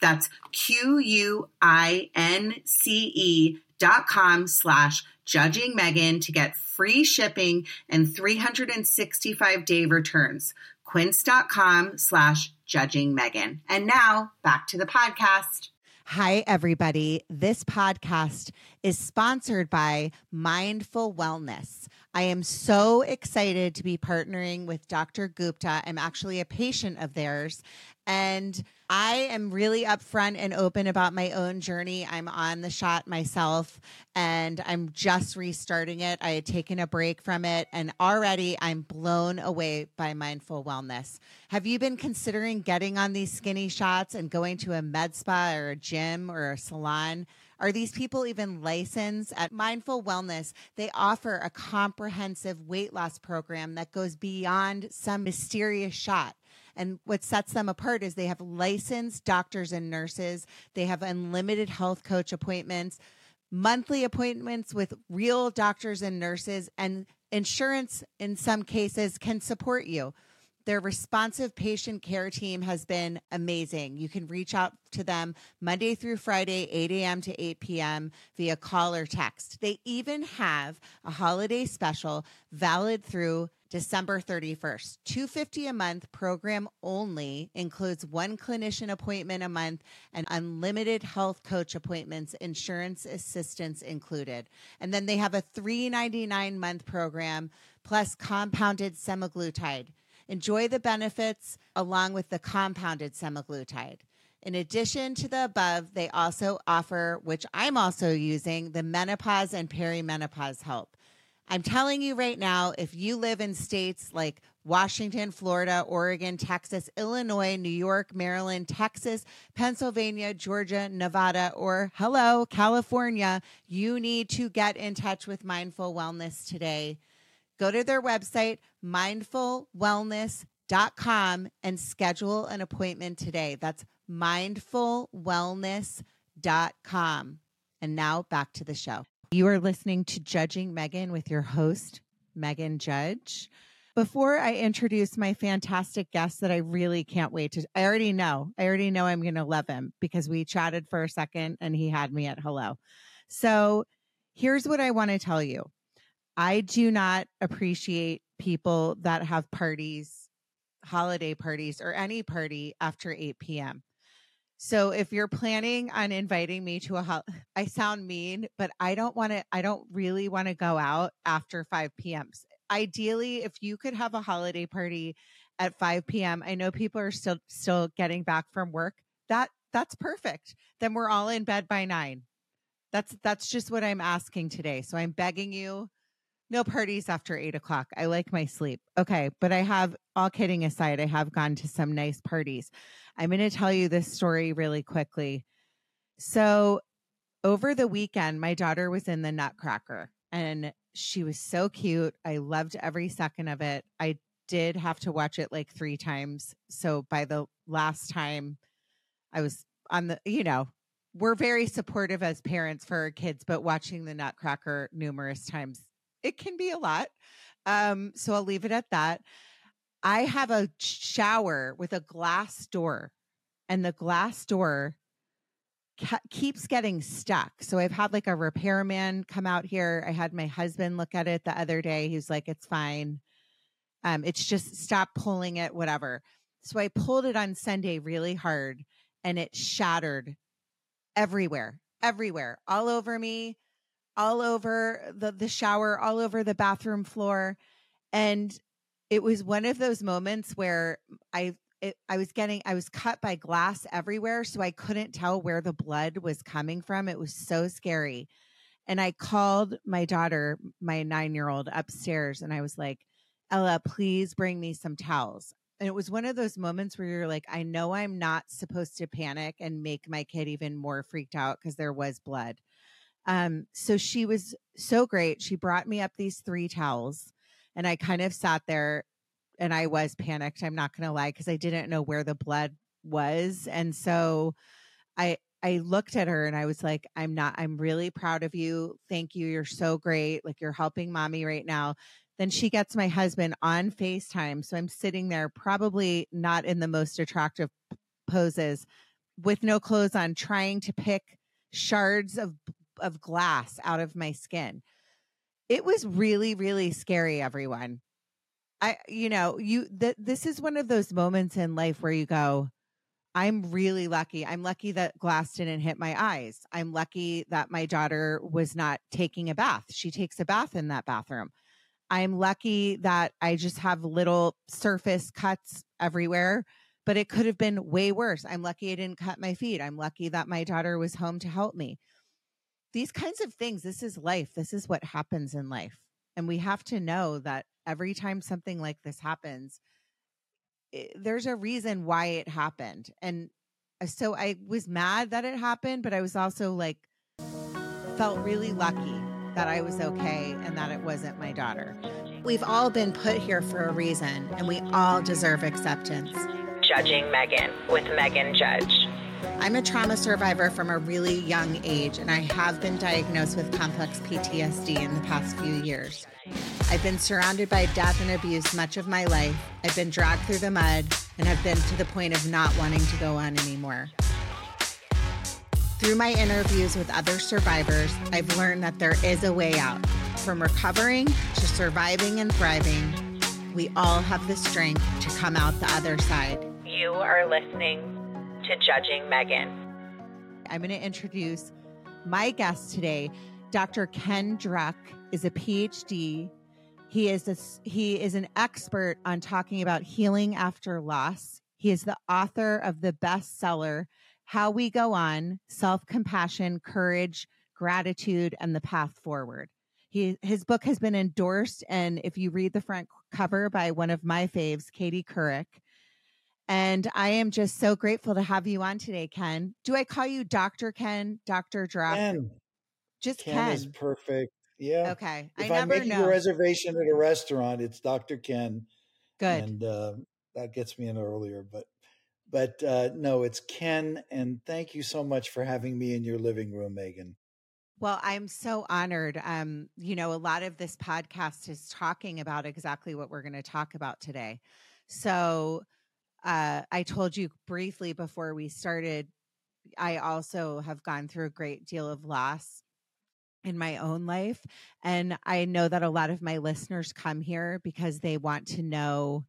That's Q U I N C E dot com slash judging Meghan to get free shipping and 365 day returns. Quince.com slash judging Meghan. And now back to the podcast. Hi, everybody. This podcast is sponsored by Mindful Wellness. I am so excited to be partnering with Dr. Gupta. I'm actually a patient of theirs. And I am really upfront and open about my own journey. I'm on the shot myself and I'm just restarting it. I had taken a break from it and already I'm blown away by mindful wellness. Have you been considering getting on these skinny shots and going to a med spa or a gym or a salon? Are these people even licensed at Mindful Wellness? They offer a comprehensive weight loss program that goes beyond some mysterious shot. And what sets them apart is they have licensed doctors and nurses, they have unlimited health coach appointments, monthly appointments with real doctors and nurses, and insurance in some cases can support you. Their responsive patient care team has been amazing. You can reach out to them Monday through Friday, 8 a.m. to 8 p.m. via call or text. They even have a holiday special valid through December 31st. 250 a month program only includes one clinician appointment a month and unlimited health coach appointments, insurance assistance included. And then they have a 399 month program plus compounded semaglutide. Enjoy the benefits along with the compounded semaglutide. In addition to the above, they also offer, which I'm also using, the menopause and perimenopause help. I'm telling you right now, if you live in states like Washington, Florida, Oregon, Texas, Illinois, New York, Maryland, Texas, Pennsylvania, Georgia, Nevada, or hello, California, you need to get in touch with Mindful Wellness today. Go to their website, mindfulwellness.com, and schedule an appointment today. That's mindfulwellness.com. And now back to the show. You are listening to Judging Meghan with your host, Meghan Judge. Before I introduce my fantastic guest that I really can't wait to, I already know, I already know I'm going to love him because we chatted for a second and he had me at hello. So here's what I want to tell you I do not appreciate people that have parties, holiday parties, or any party after 8 p.m. So if you're planning on inviting me to a ho- I sound mean, but I don't want to I don't really want to go out after 5 p.m. Ideally, if you could have a holiday party at 5 p.m. I know people are still still getting back from work. That that's perfect. Then we're all in bed by 9. That's that's just what I'm asking today. So I'm begging you no parties after eight o'clock. I like my sleep. Okay. But I have, all kidding aside, I have gone to some nice parties. I'm going to tell you this story really quickly. So, over the weekend, my daughter was in the Nutcracker and she was so cute. I loved every second of it. I did have to watch it like three times. So, by the last time I was on the, you know, we're very supportive as parents for our kids, but watching the Nutcracker numerous times, it can be a lot. Um, so I'll leave it at that. I have a shower with a glass door, and the glass door keeps getting stuck. So I've had like a repairman come out here. I had my husband look at it the other day. He's like, it's fine. Um, it's just stop pulling it, whatever. So I pulled it on Sunday really hard and it shattered everywhere, everywhere, all over me, all over the, the shower, all over the bathroom floor. And it was one of those moments where I it, I was getting I was cut by glass everywhere so I couldn't tell where the blood was coming from. It was so scary. And I called my daughter, my 9-year-old upstairs and I was like, "Ella, please bring me some towels." And it was one of those moments where you're like, I know I'm not supposed to panic and make my kid even more freaked out because there was blood. Um, so she was so great. She brought me up these three towels and I kind of sat there and I was panicked. I'm not going to lie because I didn't know where the blood was. And so I, I looked at her and I was like, I'm not, I'm really proud of you. Thank you. You're so great. Like you're helping mommy right now. Then she gets my husband on FaceTime. So I'm sitting there, probably not in the most attractive poses, with no clothes on, trying to pick shards of of glass out of my skin. It was really, really scary, everyone. I, you know, you that this is one of those moments in life where you go, I'm really lucky. I'm lucky that glass didn't hit my eyes. I'm lucky that my daughter was not taking a bath. She takes a bath in that bathroom. I'm lucky that I just have little surface cuts everywhere, but it could have been way worse. I'm lucky I didn't cut my feet. I'm lucky that my daughter was home to help me. These kinds of things, this is life. This is what happens in life. And we have to know that every time something like this happens, it, there's a reason why it happened. And uh, so I was mad that it happened, but I was also like, felt really lucky that I was okay and that it wasn't my daughter. We've all been put here for a reason, and we all deserve acceptance. Judging Meghan with Meghan Judge. I'm a trauma survivor from a really young age, and I have been diagnosed with complex PTSD in the past few years. I've been surrounded by death and abuse much of my life. I've been dragged through the mud and have been to the point of not wanting to go on anymore. Through my interviews with other survivors, I've learned that there is a way out. From recovering to surviving and thriving, we all have the strength to come out the other side. You are listening to Judging Meghan. I'm going to introduce my guest today. Dr. Ken Druck is a PhD. He is a, he is an expert on talking about healing after loss. He is the author of the bestseller how We Go On, Self Compassion, Courage, Gratitude, and the Path Forward. He, his book has been endorsed, and if you read the front cover by one of my faves, Katie Couric. And I am just so grateful to have you on today, Ken. Do I call you Dr. Ken, Dr. Druck? Ken. Just Ken, Ken. is perfect. Yeah. Okay. If I am making know. a reservation at a restaurant, it's Dr. Ken. Good. And uh, that gets me in earlier. But but uh, no, it's Ken. And thank you so much for having me in your living room, Meghan. Well, I'm so honored. Um, you know, a lot of this podcast is talking about exactly what we're going to talk about today. So, uh, I told you briefly before we started, I also have gone through a great deal of loss in my own life. And I know that a lot of my listeners come here because they want to know,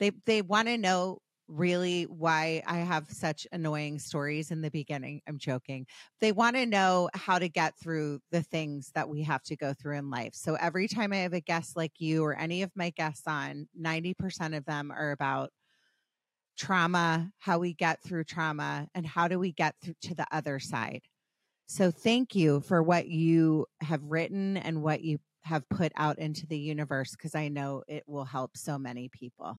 they, they want to know really why I have such annoying stories in the beginning. I'm joking. They want to know how to get through the things that we have to go through in life. So every time I have a guest like you or any of my guests on, 90% of them are about trauma, how we get through trauma, and how do we get through to the other side. So thank you for what you have written and what you have put out into the universe because I know it will help so many people.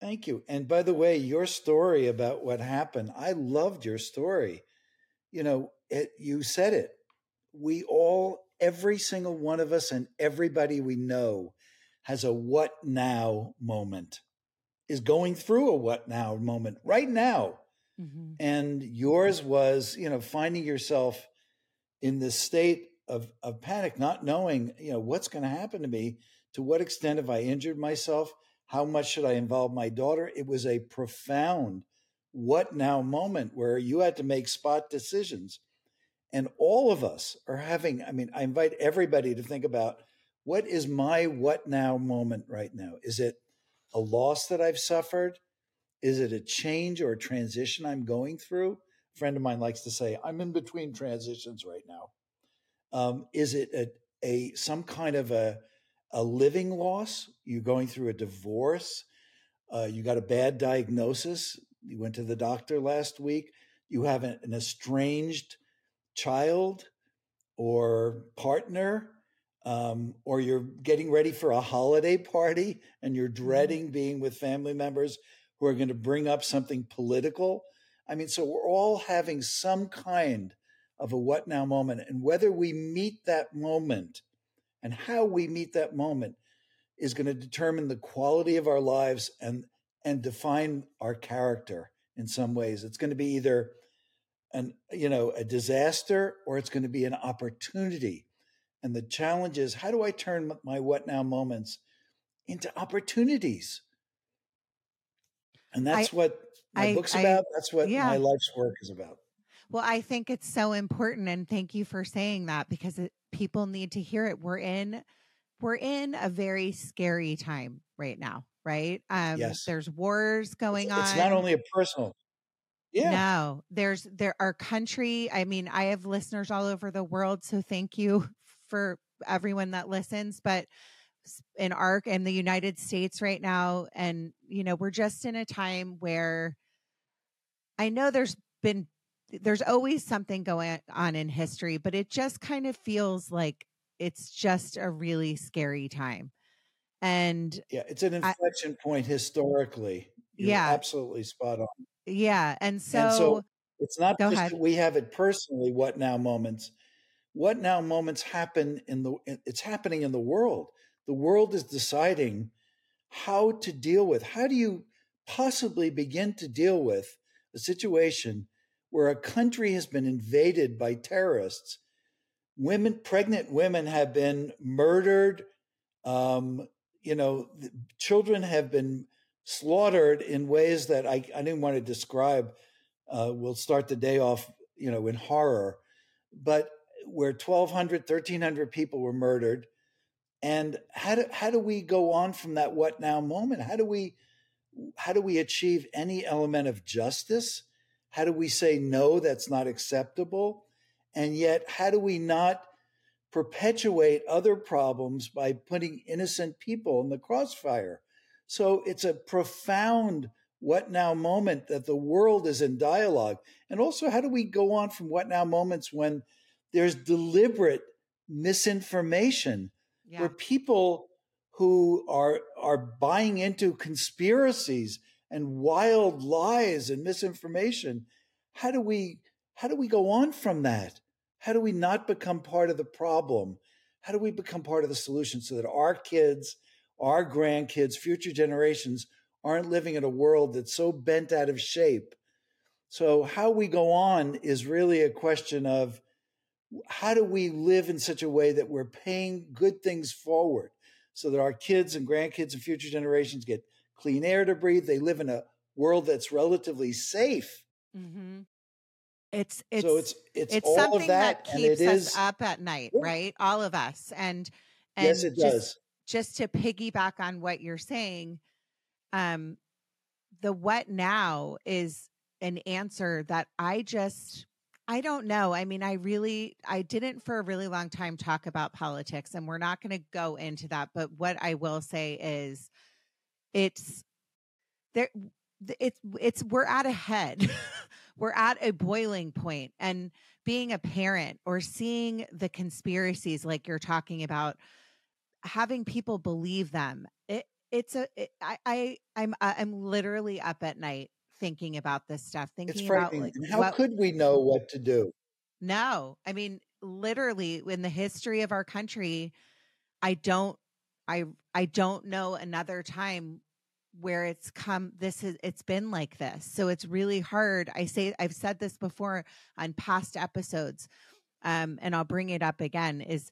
Thank you. And by the way, your story about what happened, I loved your story. You know, it, you said it. We all, every single one of us, and everybody we know has a what now moment, is going through a what now moment right now. Mm-hmm. And yours was, you know, finding yourself in this state of, of panic, not knowing, you know, what's going to happen to me. To what extent have I injured myself? How much should I involve my daughter? It was a profound what now moment where you had to make spot decisions. And all of us are having, I mean, I invite everybody to think about what is my what now moment right now? Is it a loss that I've suffered? Is it a change or a transition I'm going through? A friend of mine likes to say, I'm in between transitions right now. Um, is it a, a some kind of a a living loss? You're going through a divorce. Uh, you got a bad diagnosis. You went to the doctor last week. You have an, an estranged child or partner, um, or you're getting ready for a holiday party and you're mm-hmm. dreading being with family members who are going to bring up something political. I mean, so we're all having some kind of a what now moment. And whether we meet that moment and how we meet that moment is going to determine the quality of our lives and and define our character in some ways. It's going to be either an you know a disaster or it's going to be an opportunity. And the challenge is how do I turn my what now moments into opportunities? And that's I, what my I, book's about. That's what yeah. my life's work is about. Well, I think it's so important and thank you for saying that because it, people need to hear it. We're in we're in a very scary time right now, right? Um yes. there's wars going it's, on. It's not only a personal yeah. No, there's there our country. I mean, I have listeners all over the world, so thank you for everyone that listens, but in ARC and the United States right now and you know, we're just in a time where I know there's been there's always something going on in history, but it just kind of feels like it's just a really scary time. And yeah, it's an inflection I, point historically. You're yeah, absolutely spot on. Yeah, and so, and so it's not just ahead. that we have it personally. What now moments? What now moments happen in the? It's happening in the world. The world is deciding how to deal with. How do you possibly begin to deal with a situation where a country has been invaded by terrorists. Women, pregnant women have been murdered. Um, you know, children have been slaughtered in ways that I, I didn't want to describe. Uh, we'll start the day off, you know, in horror, but where 1,200, 1,300 people were murdered. And how do, how do we go on from that what now moment? How do we how do we achieve any element of justice? How do we say, no, that's not acceptable? And yet, how do we not perpetuate other problems by putting innocent people in the crossfire? So it's a profound what now moment that the world is in dialogue. And also, how do we go on from what now moments when there's deliberate misinformation yeah. where people who are are buying into conspiracies and wild lies and misinformation how do we how do we go on from that? How do we not become part of the problem? How do we become part of the solution so that our kids our grandkids future generations aren't living in a world that's so bent out of shape? So how we go on is really a question of how do we live in such a way that we're paying good things forward so that our kids and grandkids and future generations get clean air to breathe. They live in a world that's relatively safe. Mm-hmm. It's it's so it's it's, it's something that, that keeps us is, up at night, yeah. right? All of us, and and yes, it just, does. Just to piggyback on what you're saying, um, the what now is an answer that I just I don't know. I mean, I really, I didn't for a really long time talk about politics, and we're not going to go into that. But what I will say is, it's there it's it's we're at a head we're at a boiling point and being a parent or seeing the conspiracies like you're talking about having people believe them it it's a it, I, I i'm i'm literally up at night thinking about this stuff thinking about like how what, could we know what to do? No i mean literally in the history of our country i don't I I don't know another time where it's come this is it's been like this so it's really hard. I say i've said this before on past episodes um and i'll bring it up again is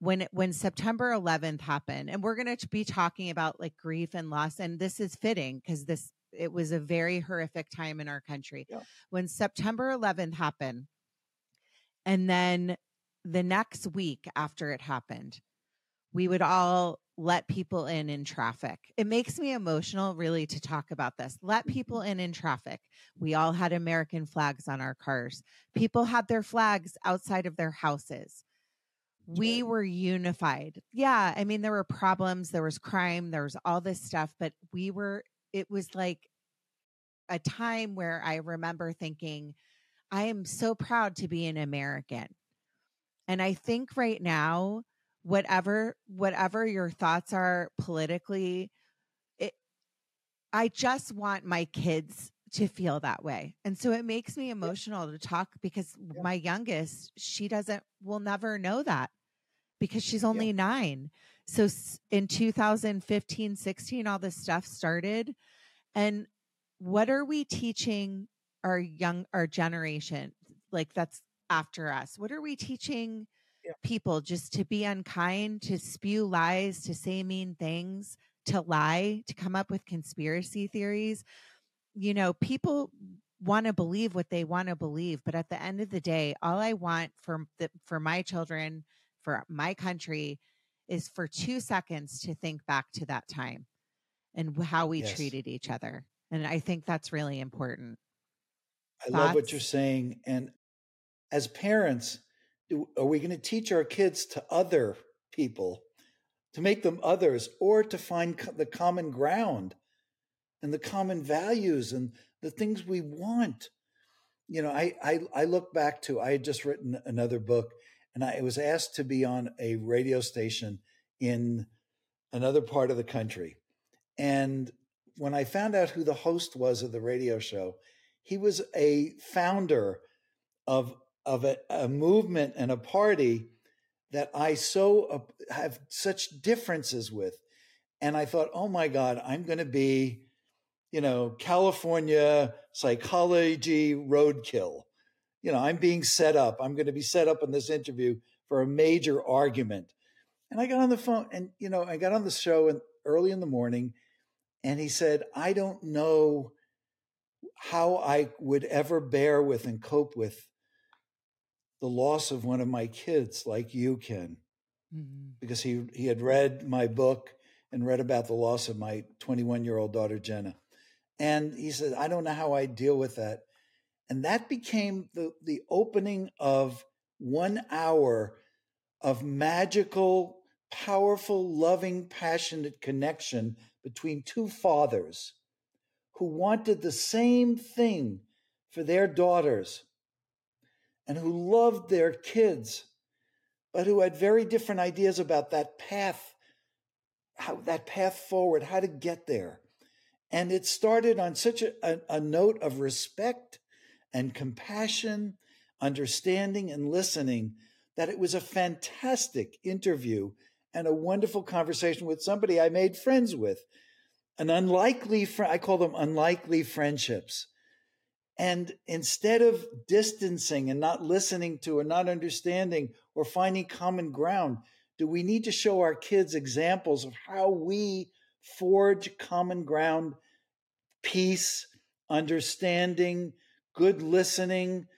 when when september 11th happened and we're going to be talking about like grief and loss and this is fitting because this it was a very horrific time in our country Yeah. when september 11th happened and then the next week after it happened we would all let people in in traffic. It makes me emotional really to talk about this. Let people in in traffic. We all had American flags on our cars. People had their flags outside of their houses. We were unified. Yeah, I mean there were problems, there was crime, there was all this stuff, but we were it was like a time where I remember thinking I am so proud to be an American. And I think right now whatever whatever your thoughts are politically it i just want my kids to feel that way and so it makes me emotional to talk because Yeah. my youngest she doesn't will never know that because she's only 9 so in 2015 16 all this stuff started and what are we teaching our young our generation? Like that's after us. What are we teaching Yeah. people? Just to be unkind to spew lies to say mean things to lie to come up with conspiracy theories. You know people want to believe what they want to believe but at the end of the day all i want for the, for my children for my country is for 2 seconds to think back to that time and how we Yes. treated each other and i think that's really important I love what you're saying. And as parents, are we going to teach our kids to other people, to make them others, or to find the common ground and the common values and the things we want? You know, I I, I look back to I had just written another book, and I was asked to be on a radio station in another part of the country, and when I found out who the host was of the radio show, he was a founder of of a, a movement and a party that I so uh, have such differences with, and I thought, oh my God, I'm going to be, you know, California psychology roadkill. You know, I'm being set up. I'm going to be set up in this interview for a major argument. And I got on the phone, and you know, I got on the show in, early in the morning, and he said, I don't know how I would ever bear with and cope with the loss of one of my kids like you can Mm-hmm. because he he had read my book and read about the loss of my 21 year old daughter Jenna and he said I don't know how I deal with that and that became the the opening of 1 hour of magical powerful loving passionate connection between two fathers who wanted the same thing for their daughters and who loved their kids, but who had very different ideas about that path, how that path forward, how to get there. And it started on such a, a, a note of respect and compassion, understanding and listening that it was a fantastic interview and a wonderful conversation with somebody I made friends with. An unlikely friend, I call them unlikely friendships. And instead of distancing and not listening to or not understanding or finding common ground, do we need to show our kids examples of how we forge common ground, peace, understanding, good listening,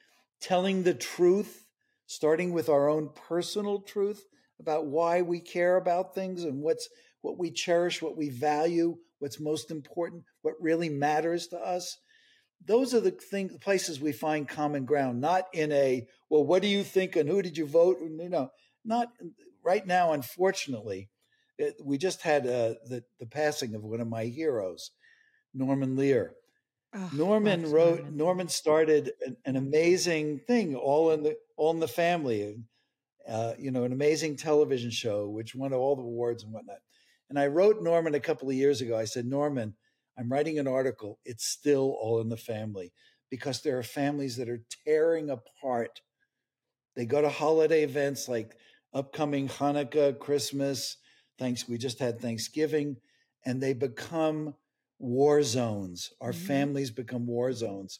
telling the truth, starting with our own personal truth about why we care about things and what's what we cherish, what we value, what's most important, what really matters to us. Those are the things places we find common ground not in a well what do you think and who did you vote? You know not right now unfortunately it, we just had uh, the the passing of one of my heroes norman lear Oh, norman wrote Norman. norman started an, an amazing thing all in the all in the family uh, you know an amazing television show which won all the awards and whatnot and i wrote norman a couple of years ago i said norman I'm writing an article. It's still all in the family because there are families that are tearing apart. They go to holiday events like upcoming Hanukkah, Christmas, thanks. We just had Thanksgiving, and they become war zones. Our Mhm. families become war zones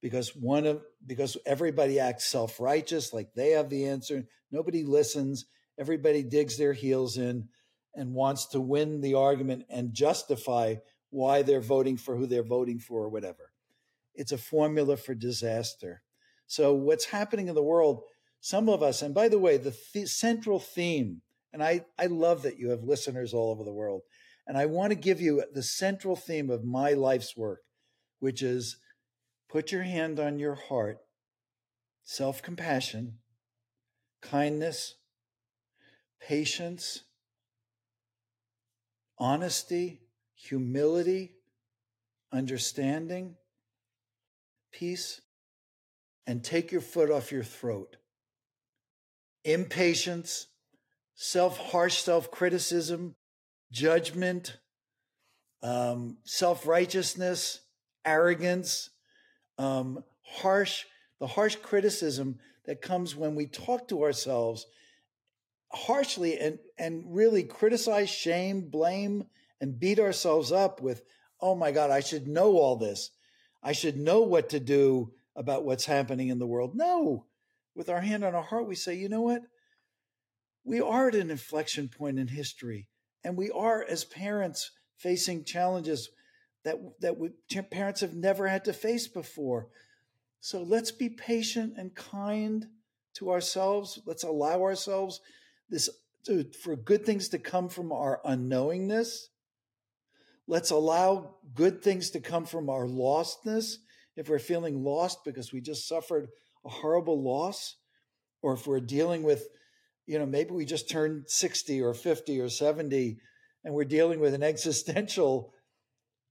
because one of because everybody acts self-righteous, like they have the answer. Nobody listens. Everybody digs their heels in and wants to win the argument and justify why they're voting for who they're voting for or whatever. It's a formula for disaster. So what's happening in the world, some of us, and by the way, the th- central theme, and I, I love that you have listeners all over the world. And I want to give you the central theme of my life's work, which is put your hand on your heart, self compassion, kindness, patience, honesty, humility, understanding, peace, and take your foot off your throat. Impatience, self harsh self criticism, judgment, um, self righteousness, arrogance, um, harsh, the harsh criticism that comes when we talk to ourselves harshly and, and really criticize, shame, blame, and beat ourselves up with, oh my God, I should know all this. I should know what to do about what's happening in the world. No, with our hand on our heart, we say, you know what? We are at an inflection point in history, and we are, as parents, facing challenges that that we, parents have never had to face before. So let's be patient and kind to ourselves. Let's allow ourselves this to, for good things to come from our unknowingness. Let's allow good things to come from our lostness. If we're feeling lost because we just suffered a horrible loss, or if we're dealing with, you know, maybe we just turned 60 or 50 or 70 and we're dealing with an existential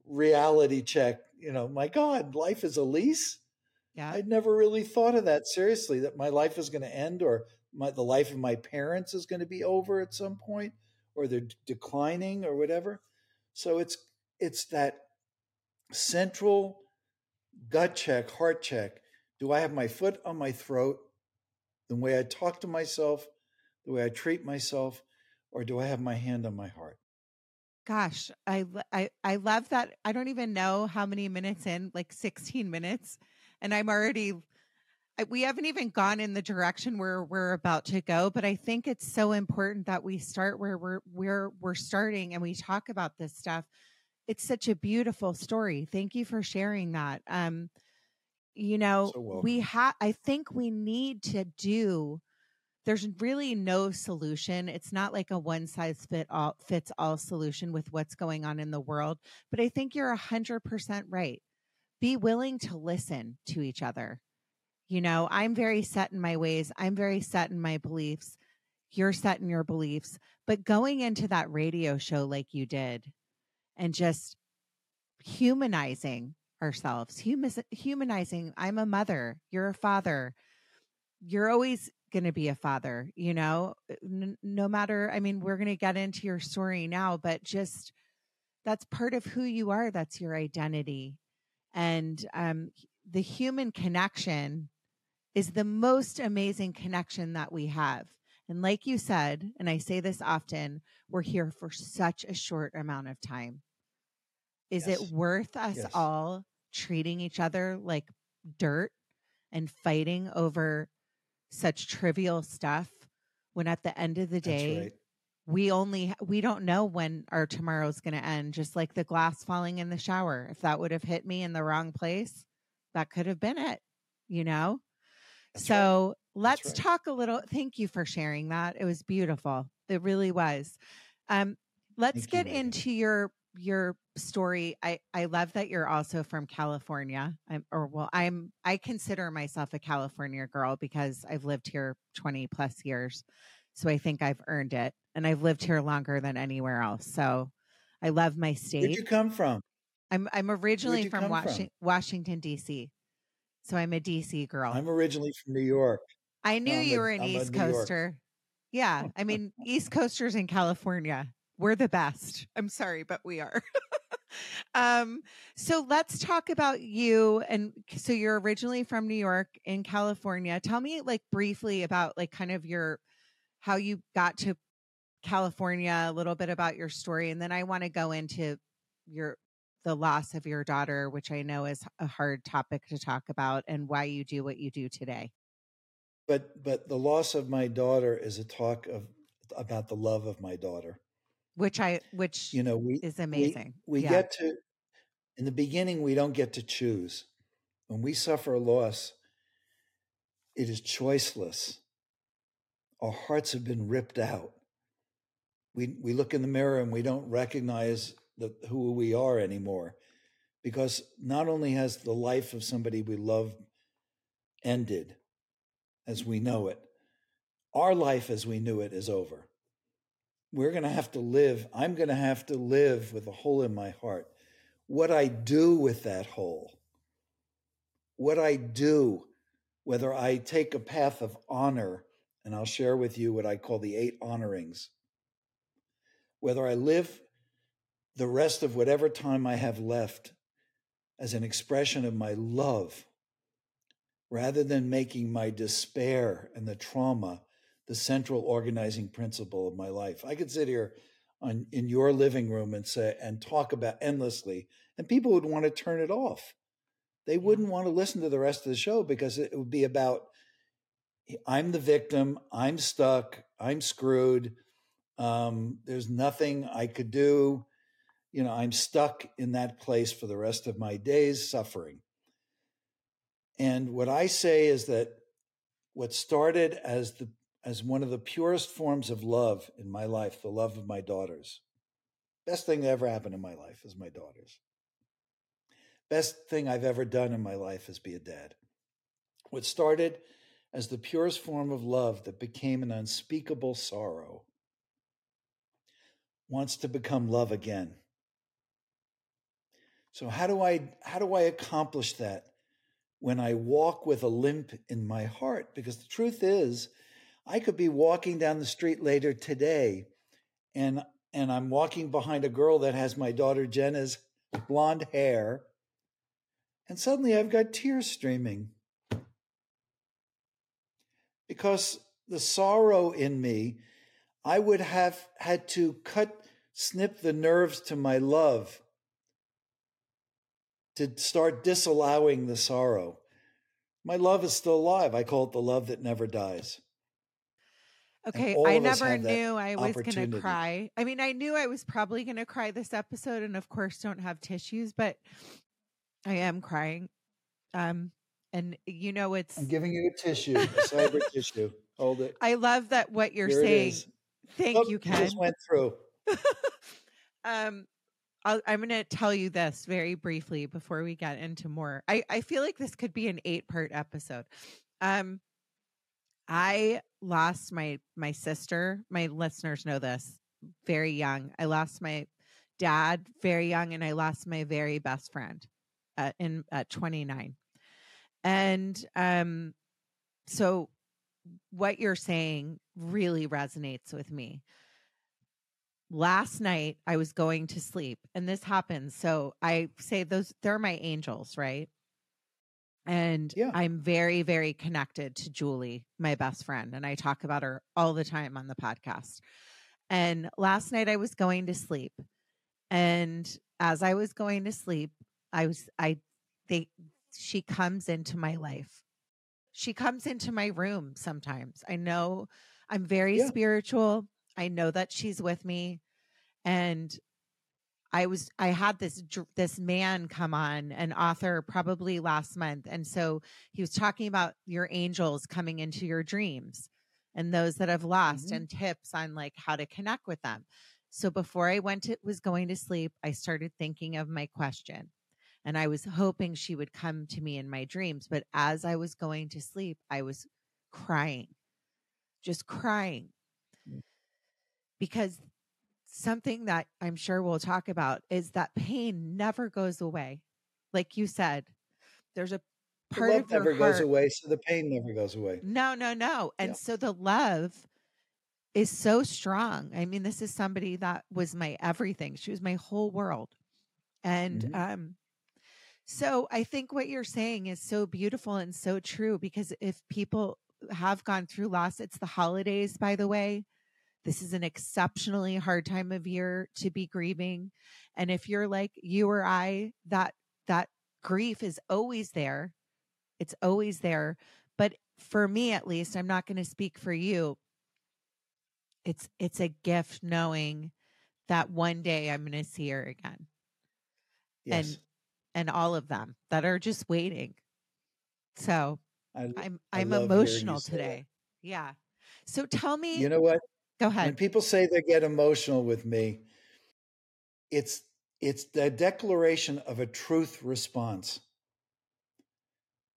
reality check. You know, my God, life is a lease. Yeah. I'd never really thought of that seriously, that my life is going to end or my, the life of my parents is going to be over at some point or they're declining or whatever. So it's it's that central gut check, heart check. Do I have my foot on my throat? The way I talk to myself, the way I treat myself, or do I have my hand on my heart? Gosh, I, I, I love that. I don't even know how many minutes in, like 16 minutes, and I'm already we haven't even gone in the direction where we're about to go, but I think it's so important that we start where we're where we're starting and we talk about this stuff. It's such a beautiful story. Thank you for sharing that. Um you know, So we have I think we need to do there's really no solution. It's not like a one size fit all fits all solution with what's going on in the world, but I think you're 100% right. Be willing to listen to each other. You know, I'm very set in my ways. I'm very set in my beliefs. You're set in your beliefs, but going into that radio show like you did and just humanizing ourselves, humanizing, I'm a mother, you're a father. You're always going to be a father, you know, N- no matter, I mean, we're going to get into your story now, but just that's part of who you are. That's your identity. And um, the human connection is the most amazing connection that we have. And like you said, and I say this often, we're here for such a short amount of time. Is Yes. it worth us Yes. all treating each other like dirt and fighting over such trivial stuff when at the end of the day right. we only we don't know when our tomorrow's going to end just like the glass falling in the shower if that would have hit me in the wrong place that could have been it you know That's right. so let's right. talk a little thank you for sharing that it was beautiful it really was um let's Thank get Meghan. into your your story i i love that you're also from california i'm or well i'm i consider myself a california girl because i've lived here 20 plus years so i think i've earned it and i've lived here longer than anywhere else so i love my state. Where'd you come from? i'm i'm originally from, come from? Washington, washington dc so i'm a dc girl I'm originally from New York. I knew I'm you a- were an I'm East. Coaster. Yeah. I mean, East Coasters in California, we're the best. I'm sorry, but we are. um, so let's talk about you. And so you're originally from New York in California. Tell me, like, briefly about, like, kind of your how you got to California, a little bit about your story. And then I want to go into your the loss of your daughter, which I know is a hard topic to talk about, and why you do what you do today. But but the loss of my daughter is a talk of about the love of my daughter. Which I which you know we is amazing. We, we yeah. get to in the beginning we don't get to choose. When we suffer a loss, it is choiceless. Our hearts have been ripped out. We we look in the mirror and we don't recognize the, who we are anymore because not only has the life of somebody we love ended as we know it, our life as we knew it is over. We're going to have to live, I'm going to have to live with a hole in my heart. What I do with that hole, what I do, whether I take a path of honor, and I'll share with you what I call the eight honorings, whether I live the rest of whatever time I have left as an expression of my love, rather than making my despair and the trauma the central organizing principle of my life. I could sit here on in your living room and say and talk about endlessly, and people would want to turn it off. They wouldn't want to listen to the rest of the show because it would be about I'm the victim, I'm stuck, I'm screwed. Um, there's nothing I could do you know, I'm stuck in that place for the rest of my days suffering. And what I say is that what started as the as one of the purest forms of love in my life, the love of my daughters. Best thing that ever happened in my life is my daughters. Best thing I've ever done in my life is be a dad. What started as the purest form of love that became an unspeakable sorrow wants to become love again. So how do I how do I accomplish that when I walk with a limp in my heart? Because the truth is, I could be walking down the street later today and and I'm walking behind a girl that has my daughter Jenna's blonde hair and suddenly I've got tears streaming. Because the sorrow in me, I would have had to cut snip the nerves to my love to start disallowing the sorrow. My love is still alive. I call it the love that never dies. Okay, I never knew I was going to cry. I mean, I knew I was probably going to cry this episode, and of course, don't have tissues, but I am crying. Um, and you know, it's. I'm giving you a tissue, a cyber tissue. Hold it. I love that what you're Here saying. Thank oh, you, Ken. Just went through. um, i am going to tell you this very briefly before we get into more. I, I feel like this could be an eight part episode. Um, I lost my my sister. My listeners know this. Very young. I lost my dad very young, and I lost my very best friend at, in at 29. And um, so what you're saying really resonates with me last night I was going to sleep and this happens. So I say those they're my angels, right? And yeah. I'm very, very connected to Julie, my best friend. And I talk about her all the time on the podcast. And last night I was going to sleep. And as I was going to sleep, I was, I, they, she comes into my life. She comes into my room sometimes. I know I'm very yeah. spiritual. I know that she's with me and I was I had this this man come on an author probably last month and so he was talking about your angels coming into your dreams and those that have lost mm-hmm. and tips on like how to connect with them. So before I went to was going to sleep, I started thinking of my question. And I was hoping she would come to me in my dreams, but as I was going to sleep, I was crying. Just crying. Mm. Because something that I'm sure we'll talk about is that pain never goes away. Like you said, there's a part the love of never heart. goes away, so the pain never goes away. No, no, no. And yeah. so the love is so strong. I mean, this is somebody that was my everything. She was my whole world. And mm-hmm. um so I think what you're saying is so beautiful and so true because if people have gone through loss, it's the holidays, by the way This is an exceptionally hard time of year to be grieving. And if you're like you or I, that that grief is always there. It's always there. But for me at least, I'm not going to speak for you. It's it's a gift knowing that one day I'm going to see her again. Yes. And and all of them that are just waiting. So I, I'm I I'm love emotional today. Yeah. So tell me You know what? Go ahead. When people say they get emotional with me, it's it's the declaration of a truth response.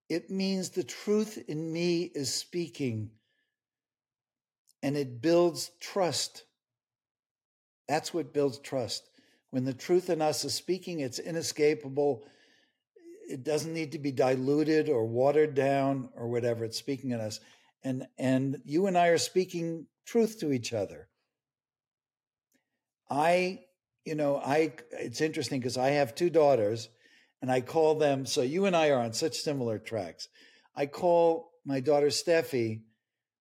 It means the truth in me is speaking and it builds trust. That's what builds trust. When the truth in us is speaking, it's inescapable. It doesn't need to be diluted or watered down or whatever. It's speaking in us. And and you and I are speaking truth to each other. I, you know, I it's interesting because I have two daughters and I call them so you and I are on such similar tracks. I call my daughter Steffi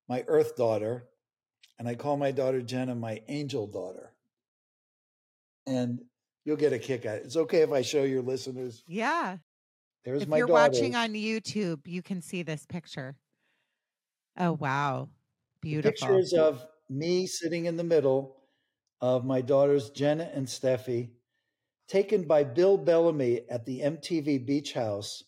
my earth daughter, and I call my daughter Jenna my angel daughter. And you'll get a kick out. it. It's okay if I show your listeners. Yeah. There's if my you're daughter. watching on YouTube, you can see this picture. Oh wow. Beautiful. Pictures of me sitting in the middle of my daughters Jenna and Steffi, taken by Bill Bellamy at the MTV Beach House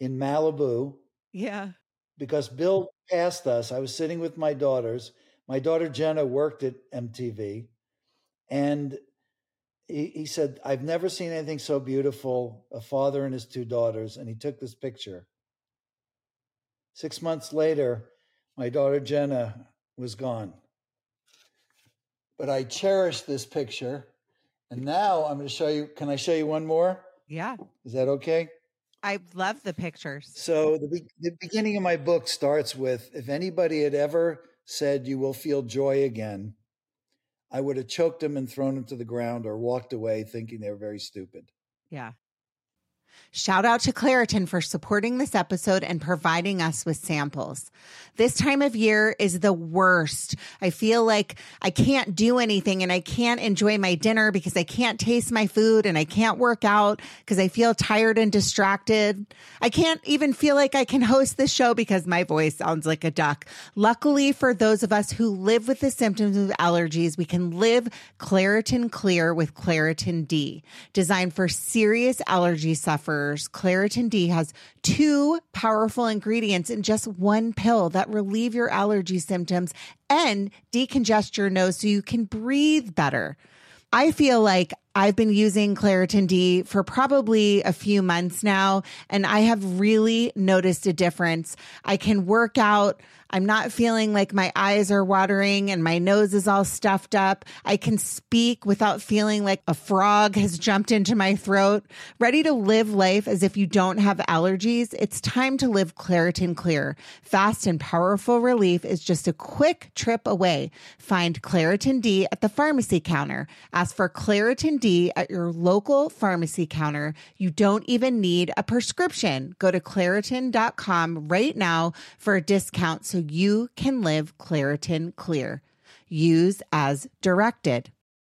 in Malibu. yeah. because Bill passed us. I was sitting with my daughters. My daughter Jenna worked at MTV, and he, he said, I've never seen anything so beautiful a father and his two daughters. And he took this picture. Six months later, my daughter Jenna was gone. But I cherish this picture. And now I'm going to show you. Can I show you one more? Yeah. Is that okay? I love the pictures. So the, be- the beginning of my book starts with if anybody had ever said you will feel joy again, I would have choked them and thrown them to the ground or walked away thinking they were very stupid. Yeah. Shout out to Claritin for supporting this episode and providing us with samples. This time of year is the worst. I feel like I can't do anything and I can't enjoy my dinner because I can't taste my food and I can't work out because I feel tired and distracted. I can't even feel like I can host this show because my voice sounds like a duck. Luckily for those of us who live with the symptoms of allergies, we can live Claritin Clear with Claritin D. Designed for serious allergy Claritin D has two powerful ingredients in just one pill that relieve your allergy symptoms and decongest your nose so you can breathe better. I feel like I've been using Claritin D for probably a few months now, and I have really noticed a difference. I can work out. I'm not feeling like my eyes are watering and my nose is all stuffed up. I can speak without feeling like a frog has jumped into my throat. Ready to live life as if you don't have allergies? It's time to live Claritin Clear. Fast and powerful relief is just a quick trip away. Find Claritin D at the pharmacy counter. Ask for Claritin At your local pharmacy counter. You don't even need a prescription. Go to Claritin.com right now for a discount so you can live Claritin Clear. Use as directed.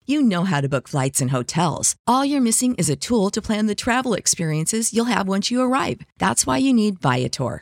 You know how to book flights and hotels. All you're missing is a tool to plan the travel experiences you'll have once you arrive. That's why you need Viator.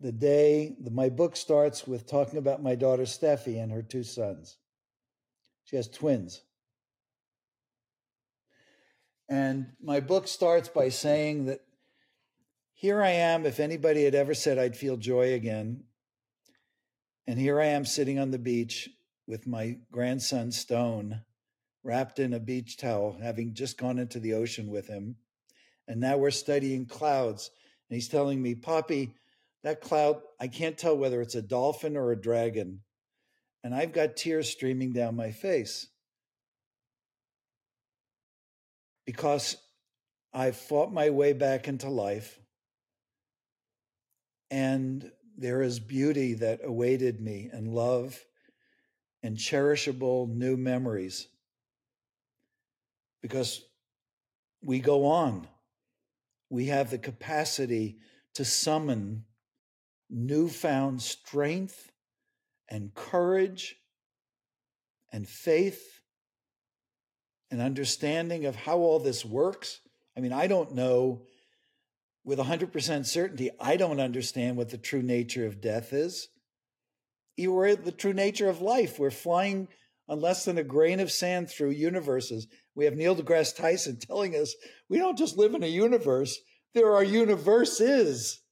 the day my book starts with talking about my daughter Steffi and her two sons. She has twins. And my book starts by saying that here I am, if anybody had ever said I'd feel joy again. And here I am sitting on the beach with my grandson Stone, wrapped in a beach towel, having just gone into the ocean with him. And now we're studying clouds. And he's telling me, Poppy, that cloud, I can't tell whether it's a dolphin or a dragon. And I've got tears streaming down my face. because I've fought my way back into life. And there is beauty that awaited me and love and cherishable new memories because we go on. We have the capacity to summon newfound strength and courage and faith and understanding of how all this works. I mean, I don't know with 100% certainty, I don't understand what the true nature of death is. You were the true nature of life. We're flying on less than a grain of sand through universes. We have Neil deGrasse Tyson telling us we don't just live in a universe, there are universes.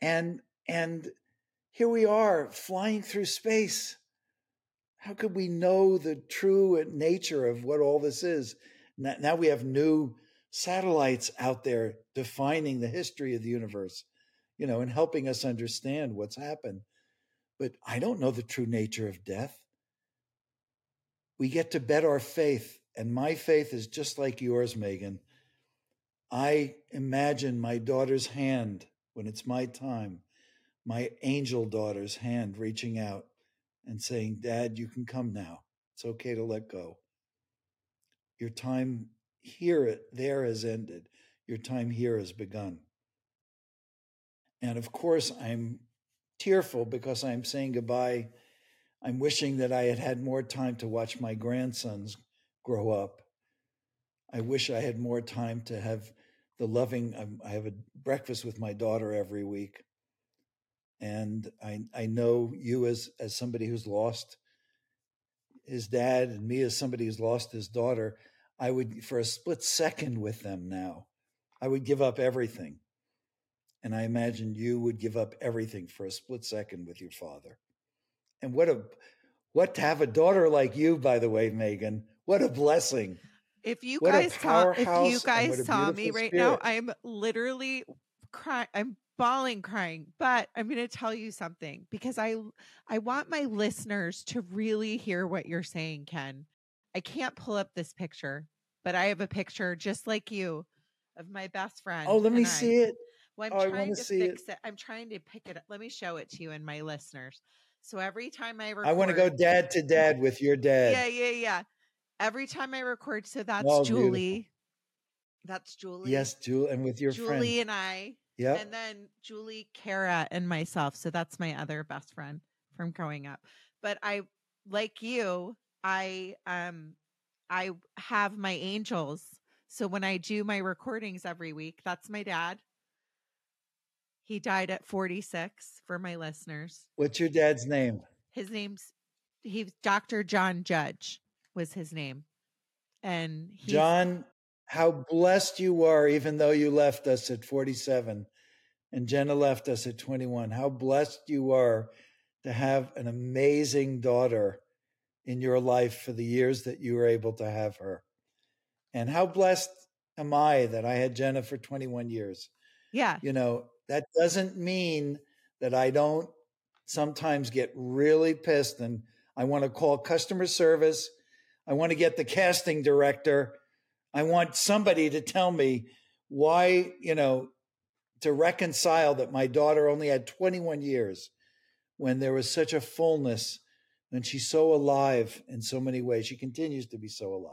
And and here we are flying through space. How could we know the true nature of what all this is? Now we have new satellites out there defining the history of the universe, you know, and helping us understand what's happened. But I don't know the true nature of death. We get to bet our faith, and my faith is just like yours, Meghan. I imagine my daughter's hand when it's my time, my angel daughter's hand reaching out and saying, Dad, you can come now. It's okay to let go. Your time here, there has ended. Your time here has begun. And of course, I'm tearful because I'm saying goodbye. I'm wishing that I had had more time to watch my grandsons grow up. I wish I had more time to have the loving. Um, I have a breakfast with my daughter every week, and I I know you as as somebody who's lost his dad, and me as somebody who's lost his daughter. I would, for a split second with them now, I would give up everything. And I imagine you would give up everything for a split second with your father. And what a, what to have a daughter like you, by the way, Meghan. What a blessing. If you what guys saw, if you guys saw me right spirit. now, I'm literally crying. I'm bawling crying but i'm going to tell you something because i i want my listeners to really hear what you're saying ken I can't pull up this picture, but I have a picture just like you of my best friend. Oh, let me see it. Well, I'm oh, trying to fix it. it. I'm trying to pick it up. Let me show it to you and my listeners. So every time I record, I want to go dad to dad with your dad. Yeah, yeah, yeah. Every time I record, so that's oh, Julie. Beautiful. That's Julie. Yes, Julie, and with your Julie friend. and I. Yeah. And then Julie, Kara, and myself. So that's my other best friend from growing up. But I, like you, I um I have my angels. So when I do my recordings every week, that's my dad. He died at 46 for my listeners. What's your dad's name? His name's he's Dr. John Judge was his name. And John, how blessed you are even though you left us at 47 and Jenna left us at 21. How blessed you are to have an amazing daughter in your life for the years that you were able to have her. And how blessed am I that I had Jenna for 21 years? Yeah. You know, that doesn't mean that I don't sometimes get really pissed and I want to call customer service. I want to get the casting director. I want somebody to tell me why, you know, to reconcile that my daughter only had 21 years when there was such a fullness and she's so alive in so many ways. She continues to be so alive.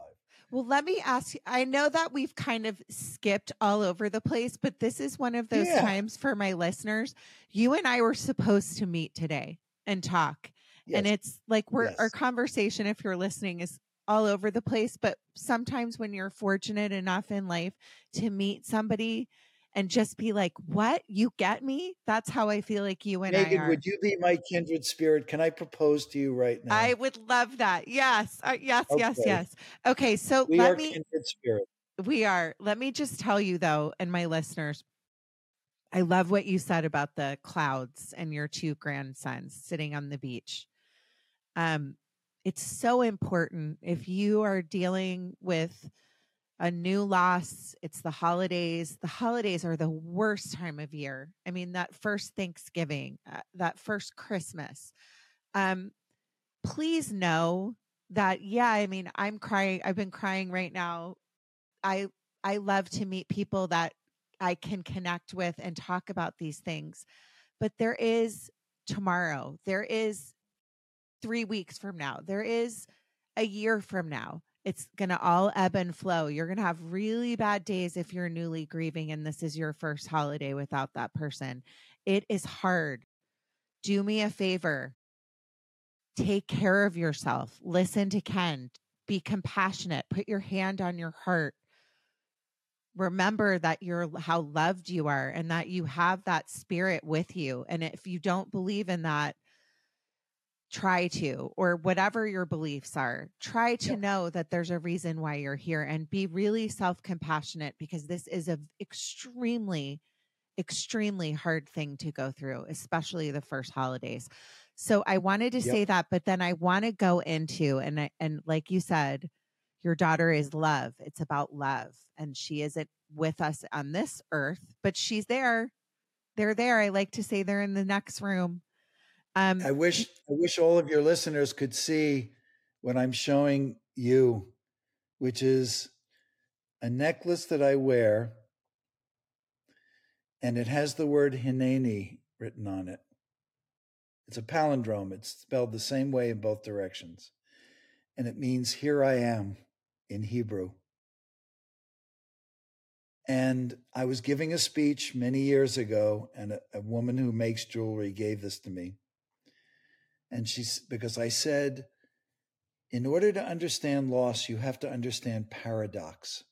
Well, let me ask you. I know that we've kind of skipped all over the place, but this is one of those yeah. times for my listeners. You and I were supposed to meet today and talk. Yes. And it's like we're yes. our conversation, if you're listening, is all over the place. But sometimes when you're fortunate enough in life to meet somebody and just be like, "What? You get me?" That's how I feel like you and Meghan, I are. Would you be my kindred spirit? Can I propose to you right now? I would love that. Yes, uh, yes, okay. yes, yes. Okay, so we let are me. Kindred spirit. We are. Let me just tell you though, and my listeners, I love what you said about the clouds and your two grandsons sitting on the beach. Um, it's so important if you are dealing with a new loss. It's the holidays. The holidays are the worst time of year. I mean, that first Thanksgiving, uh, that first Christmas. Um, please know that, yeah, I mean, I'm crying. I've been crying right now I I love to meet people that I can connect with and talk about these things. But there is tomorrow. There is 3 weeks from now. There is a year from now. It's going to all ebb and flow. You're going to have really bad days if you're newly grieving and this is your first holiday without that person. It is hard. Do me a favor. Take care of yourself. Listen to Ken. Be compassionate. Put your hand on your heart. Remember that you're how loved you are and that you have that spirit with you. And if you don't believe in that, try to, or whatever your beliefs are, try to know that there's a reason why you're here and be really self compassionate because this is a extremely, extremely hard thing to go through, especially the first holidays. So I wanted to yep. say that, but then I want to go into and and like you said, your daughter is love. It's about love, and she isn't with us on this earth, but she's there. They're there. I like to say they're in the next room. Um, I wish I wish all of your listeners could see what I'm showing you, which is a necklace that I wear, and it has the word Hineni written on it. It's a palindrome. It's spelled the same way in both directions. And it means, Here I am in Hebrew. And I was giving a speech many years ago, and a, a, woman who makes jewelry gave this to me. And she's because I said, in order to understand loss, you have to understand paradox.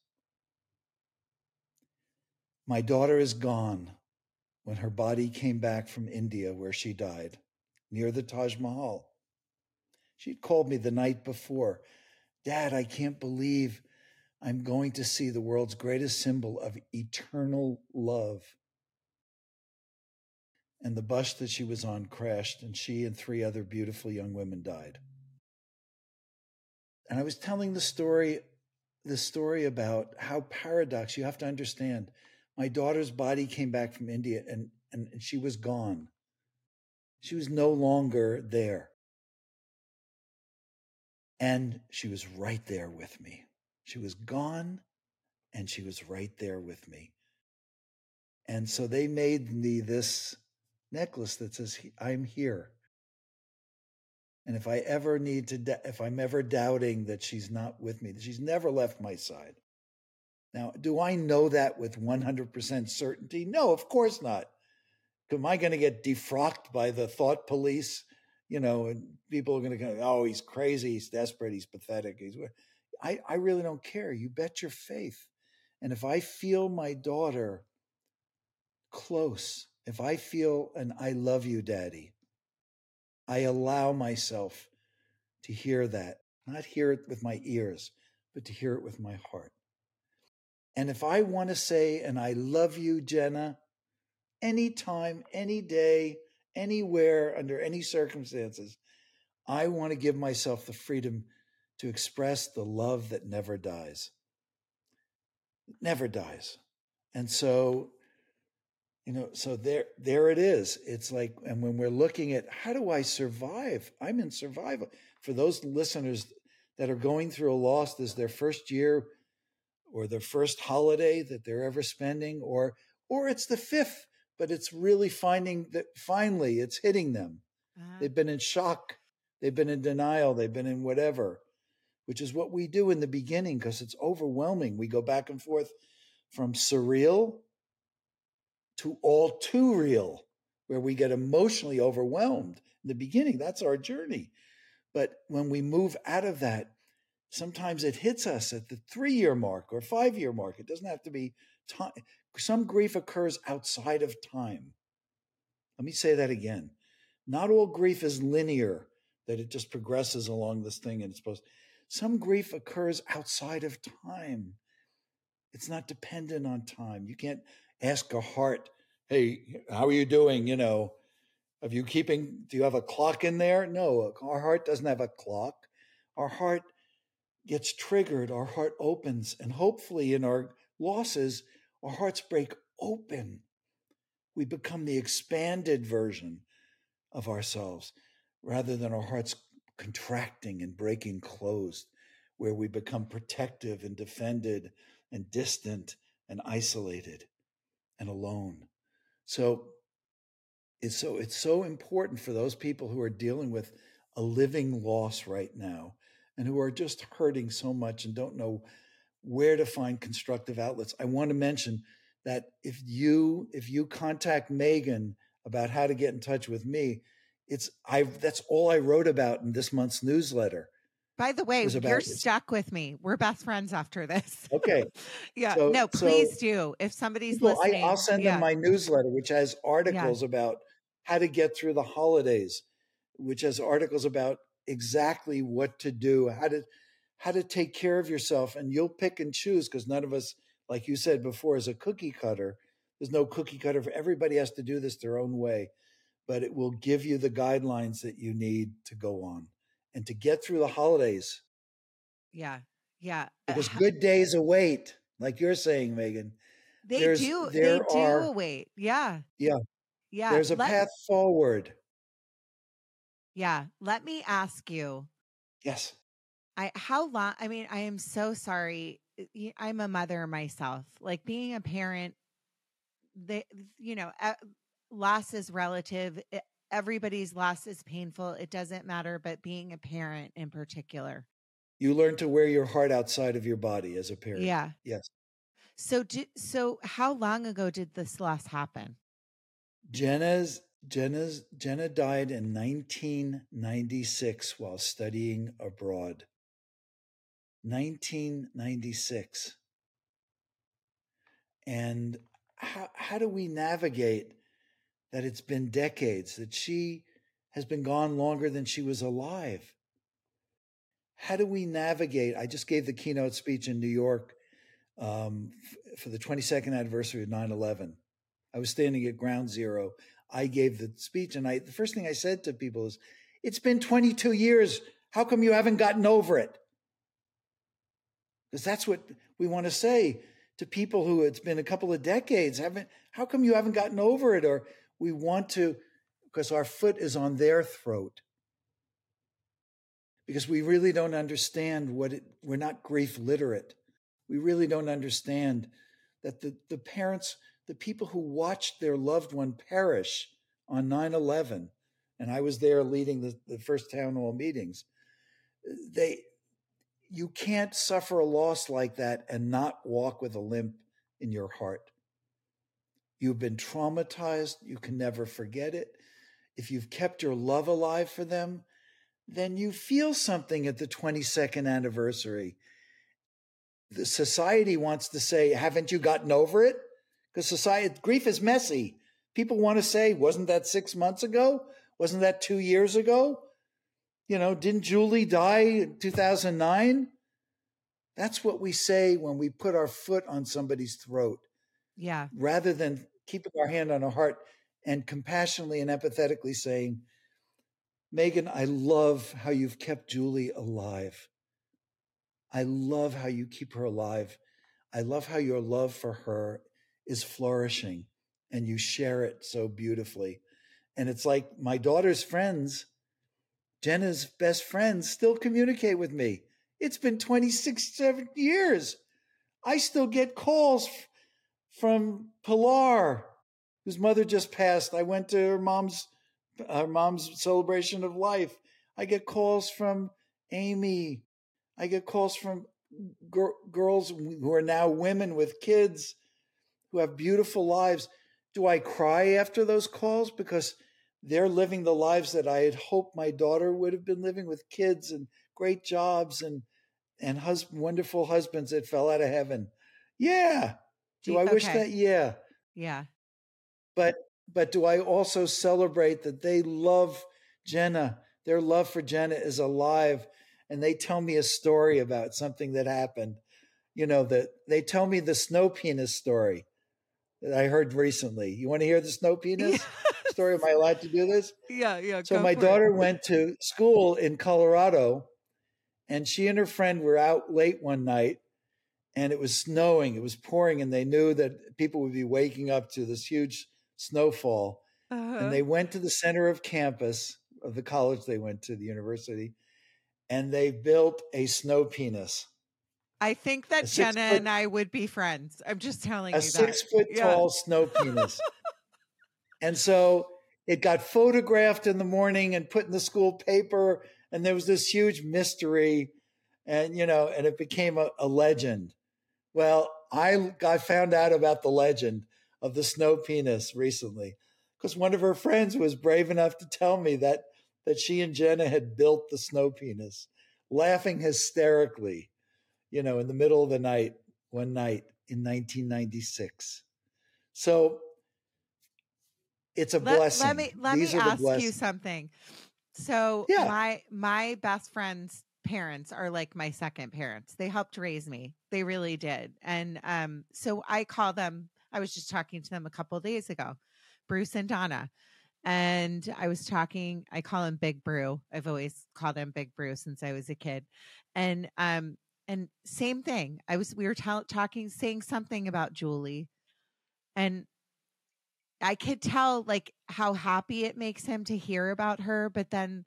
My daughter is gone when her body came back from India, where she died near the Taj Mahal. She'd called me the night before Dad, I can't believe I'm going to see the world's greatest symbol of eternal love. And the bus that she was on crashed, and she and three other beautiful young women died. And I was telling the story, the story about how paradox you have to understand. My daughter's body came back from India and, and, and she was gone. She was no longer there. And she was right there with me. She was gone and she was right there with me. And so they made me this necklace that says, I'm here. And if I ever need to, if I'm ever doubting that she's not with me, that she's never left my side. Now, do I know that with 100% certainty? No, of course not am I going to get defrocked by the thought police? You know, and people are going to go, oh, he's crazy, he's desperate, he's pathetic. He's, I, I really don't care. You bet your faith. And if I feel my daughter close, if I feel an I love you, daddy, I allow myself to hear that, not hear it with my ears, but to hear it with my heart. And if I want to say, and I love you, Jenna, anytime, any day, anywhere, under any circumstances. I want to give myself the freedom to express the love that never dies. It never dies. And so, you know, so there there it is. It's like, and when we're looking at how do I survive? I'm in survival. For those listeners that are going through a loss, this is their first year or their first holiday that they're ever spending, or or it's the fifth but it's really finding that finally it's hitting them. Uh-huh. They've been in shock, they've been in denial, they've been in whatever, which is what we do in the beginning because it's overwhelming. We go back and forth from surreal to all too real, where we get emotionally overwhelmed. In the beginning, that's our journey. But when we move out of that, sometimes it hits us at the three year mark or five year mark. It doesn't have to be time some grief occurs outside of time. Let me say that again. Not all grief is linear, that it just progresses along this thing and it's supposed. Some grief occurs outside of time. It's not dependent on time. You can't ask a heart, "Hey, how are you doing?" You know, are you keeping? Do you have a clock in there? No, our heart doesn't have a clock. Our heart gets triggered. Our heart opens, and hopefully, in our losses, our hearts break open. We become the expanded version of ourselves rather than our hearts contracting and breaking closed, where we become protective and defended and distant and isolated and alone. So it's so it's so important for those people who are dealing with a living loss right now and who are just hurting so much and don't know where to find constructive outlets. I want to mention that if you if you contact Meghan about how to get in touch with me, it's I that's all I wrote about in this month's newsletter. By the way, you're stuck with me. We're best friends after this. Okay. yeah. So, no, please so do. If somebody's people, listening, I, will send yeah. them my newsletter, which has articles yeah. about how to get through the holidays, which has articles about exactly what to do, how to how to take care of yourself, and you'll pick and choose because none of us, like you said before, is a cookie cutter. There's no cookie cutter for everybody has to do this their own way, but it will give you the guidelines that you need to go on and to get through the holidays. Yeah. Yeah. Because uh, good days await, like you're saying, Meghan. They There's, do. They do await. Yeah. Yeah. Yeah. There's a let, path forward. Yeah. Let me ask you. Yes. I how long I mean I am so sorry. Eh, I'm a mother myself. Like being a parent they you know eh, loss is relative. Eh, Everybody's loss is painful. It doesn't matter, but being a parent in particular. You learn to wear your heart outside of your body as a parent. Yeah. Yes. So do, so how long ago did this loss happen? Jenna's Jenna's Jenna died in 1996 while studying abroad. 1996. And how how do we navigate that it's been decades that she has been gone longer than she was alive? How do we navigate? I just gave the keynote speech in New York um, f- for the 22nd anniversary of 9 11 I was standing at ground zero. I gave the speech, and I the first thing I said to people is, "It's been 22 years. How come you haven't gotten over it?" Because that's what we want to say to people who it's been a couple of decades. Haven't how come you haven't gotten over it? Or we want to because our foot is on their throat. Because we really don't understand what it, we're not grief literate. We really don't understand that the, the parents the people who watched their loved one perish on 9 11, and I was there leading the, the first town hall meetings, they, you can't suffer a loss like that and not walk with a limp in your heart. You've been traumatized, you can never forget it. If you've kept your love alive for them, then you feel something at the 22nd anniversary. The society wants to say, Haven't you gotten over it? because society grief is messy. People want to say, wasn't that six months ago? Wasn't that two years ago? You know, didn't Julie die in 2009? That's what we say when we put our foot on somebody's throat. Yeah. Rather than keeping our hand on our heart and compassionately and empathetically saying, Meghan, I love how you've kept Julie alive. I love how you keep her alive. I love how your love for her is flourishing and you share it so beautifully. And it's like my daughter's friends, Jenna's best friends, still communicate with me. It's been 26, seven years. I still get calls from Pilar, whose mother just passed. I went to her mom's her mom's celebration of life. I get calls from Amy. I get calls from gr- girls who are now women with kids who have beautiful lives. Do I cry after those calls because they're living the lives that I had hoped my daughter would have been living with kids and great jobs and and wonderful husbands that fell out of heaven? Yeah. Do I okay. wish that? Yeah. Yeah. But but do I also celebrate that they love Jenna? Their love for Jenna is alive and they tell me a story about something that happened. You know, that they tell me the snow penis story that I heard recently. You want to hear the snow penis yeah. story? Am I allowed to do this? Yeah, yeah. So my daughter it. went to school in Colorado, and she and her friend were out late one night, and it was snowing. It was pouring, and they knew that people would be waking up to this huge snowfall. Uh-huh. And they went to the center of campus of the college they went to, the university, and they built a snow penis. I think that Jenna foot, and I would be friends. I'm just telling you that. a you. six that. foot Yeah. tall snow penis. and so it got photographed in the morning and put in the school paper. And there was this huge mystery. And, you know, and it became a, a legend. Well, I, I found out about the legend of the snow penis recently because one of her friends was brave enough to tell me that that she and Jenna had built the snow penis, laughing hysterically, you know, in the middle of the night one night in 1996. So it's a Let, blessing. let me let These me ask you something. So Yeah. my my best friend's parents are like my second parents. They helped raise me. They really did. And um so I call them I was just talking to them a couple days ago. Bruce and Donna. And I was talking, I call him Big Brew. I've always called him Big Brew since I was a kid. And um and same thing. I was we were talking saying something about Julie and I could tell like how happy it makes him to hear about her, but then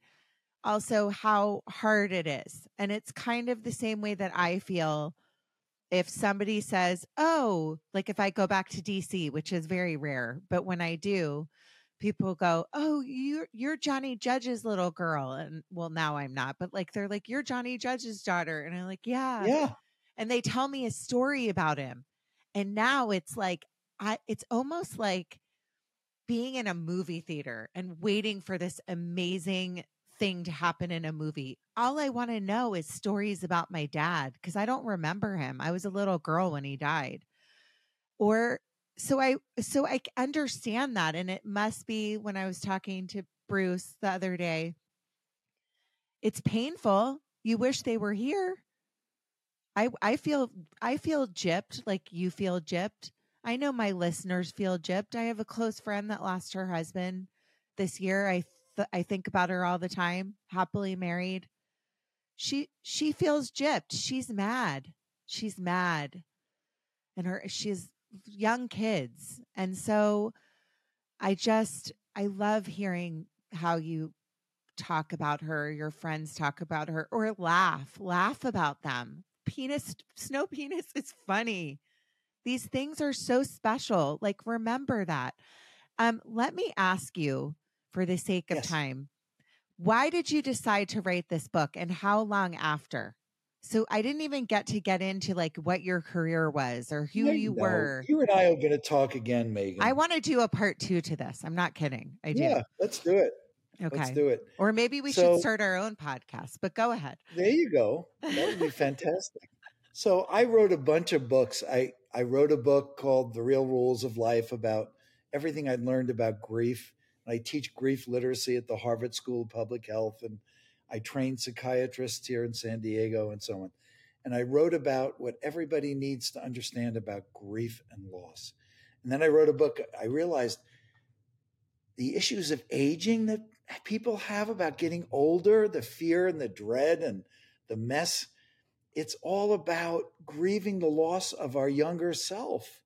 also how hard it is. And it's kind of the same way that I feel if somebody says, "Oh, like if I go back to DC, which is very rare, but when I do, people go, "Oh, you're you're Johnny Judge's little girl." And well, now I'm not, but like they're like, "You're Johnny Judge's daughter." And I'm like, "Yeah." Yeah. and they tell me a story about him and now it's like i it's almost like being in a movie theater and waiting for this amazing thing to happen in a movie all i want to know is stories about my dad because i don't remember him i was a little girl when he died or so i so I understand that and it must be when i was talking to bruce the other day it's painful you wish they were here I I feel I feel gypped like you feel gypped. I know my listeners feel gypped. I have a close friend that lost her husband this year. I I think about her all the time. Happily married. She she feels gypped. She's mad. She's mad. And her she's young kids. And so I just I love hearing how you talk about her, your friends talk about her or laugh, laugh about them penis snow penis is funny these things are so special like remember that um let me ask you for the sake of Yes. time why did you decide to write this book and how long after so i didn't even get to get into like what your career was or who I you know. were You and I are going to talk again, Meghan. i want to do a part two to this i'm not kidding i do Yeah, let's do it. okay Let's do it. or maybe we So- should start our own podcast but go ahead There you go. That would be fantastic. So I wrote a bunch of books. I, I wrote a book called The Real Rules of Life about everything I'd learned about grief. I teach grief literacy at the Harvard School of Public Health, and I train psychiatrists here in San Diego and so on. And I wrote about what everybody needs to understand about grief and loss. And then I wrote a book. I realized the issues of aging that people have about getting older, the fear and the dread and the mess. It's all about grieving the loss of our younger self.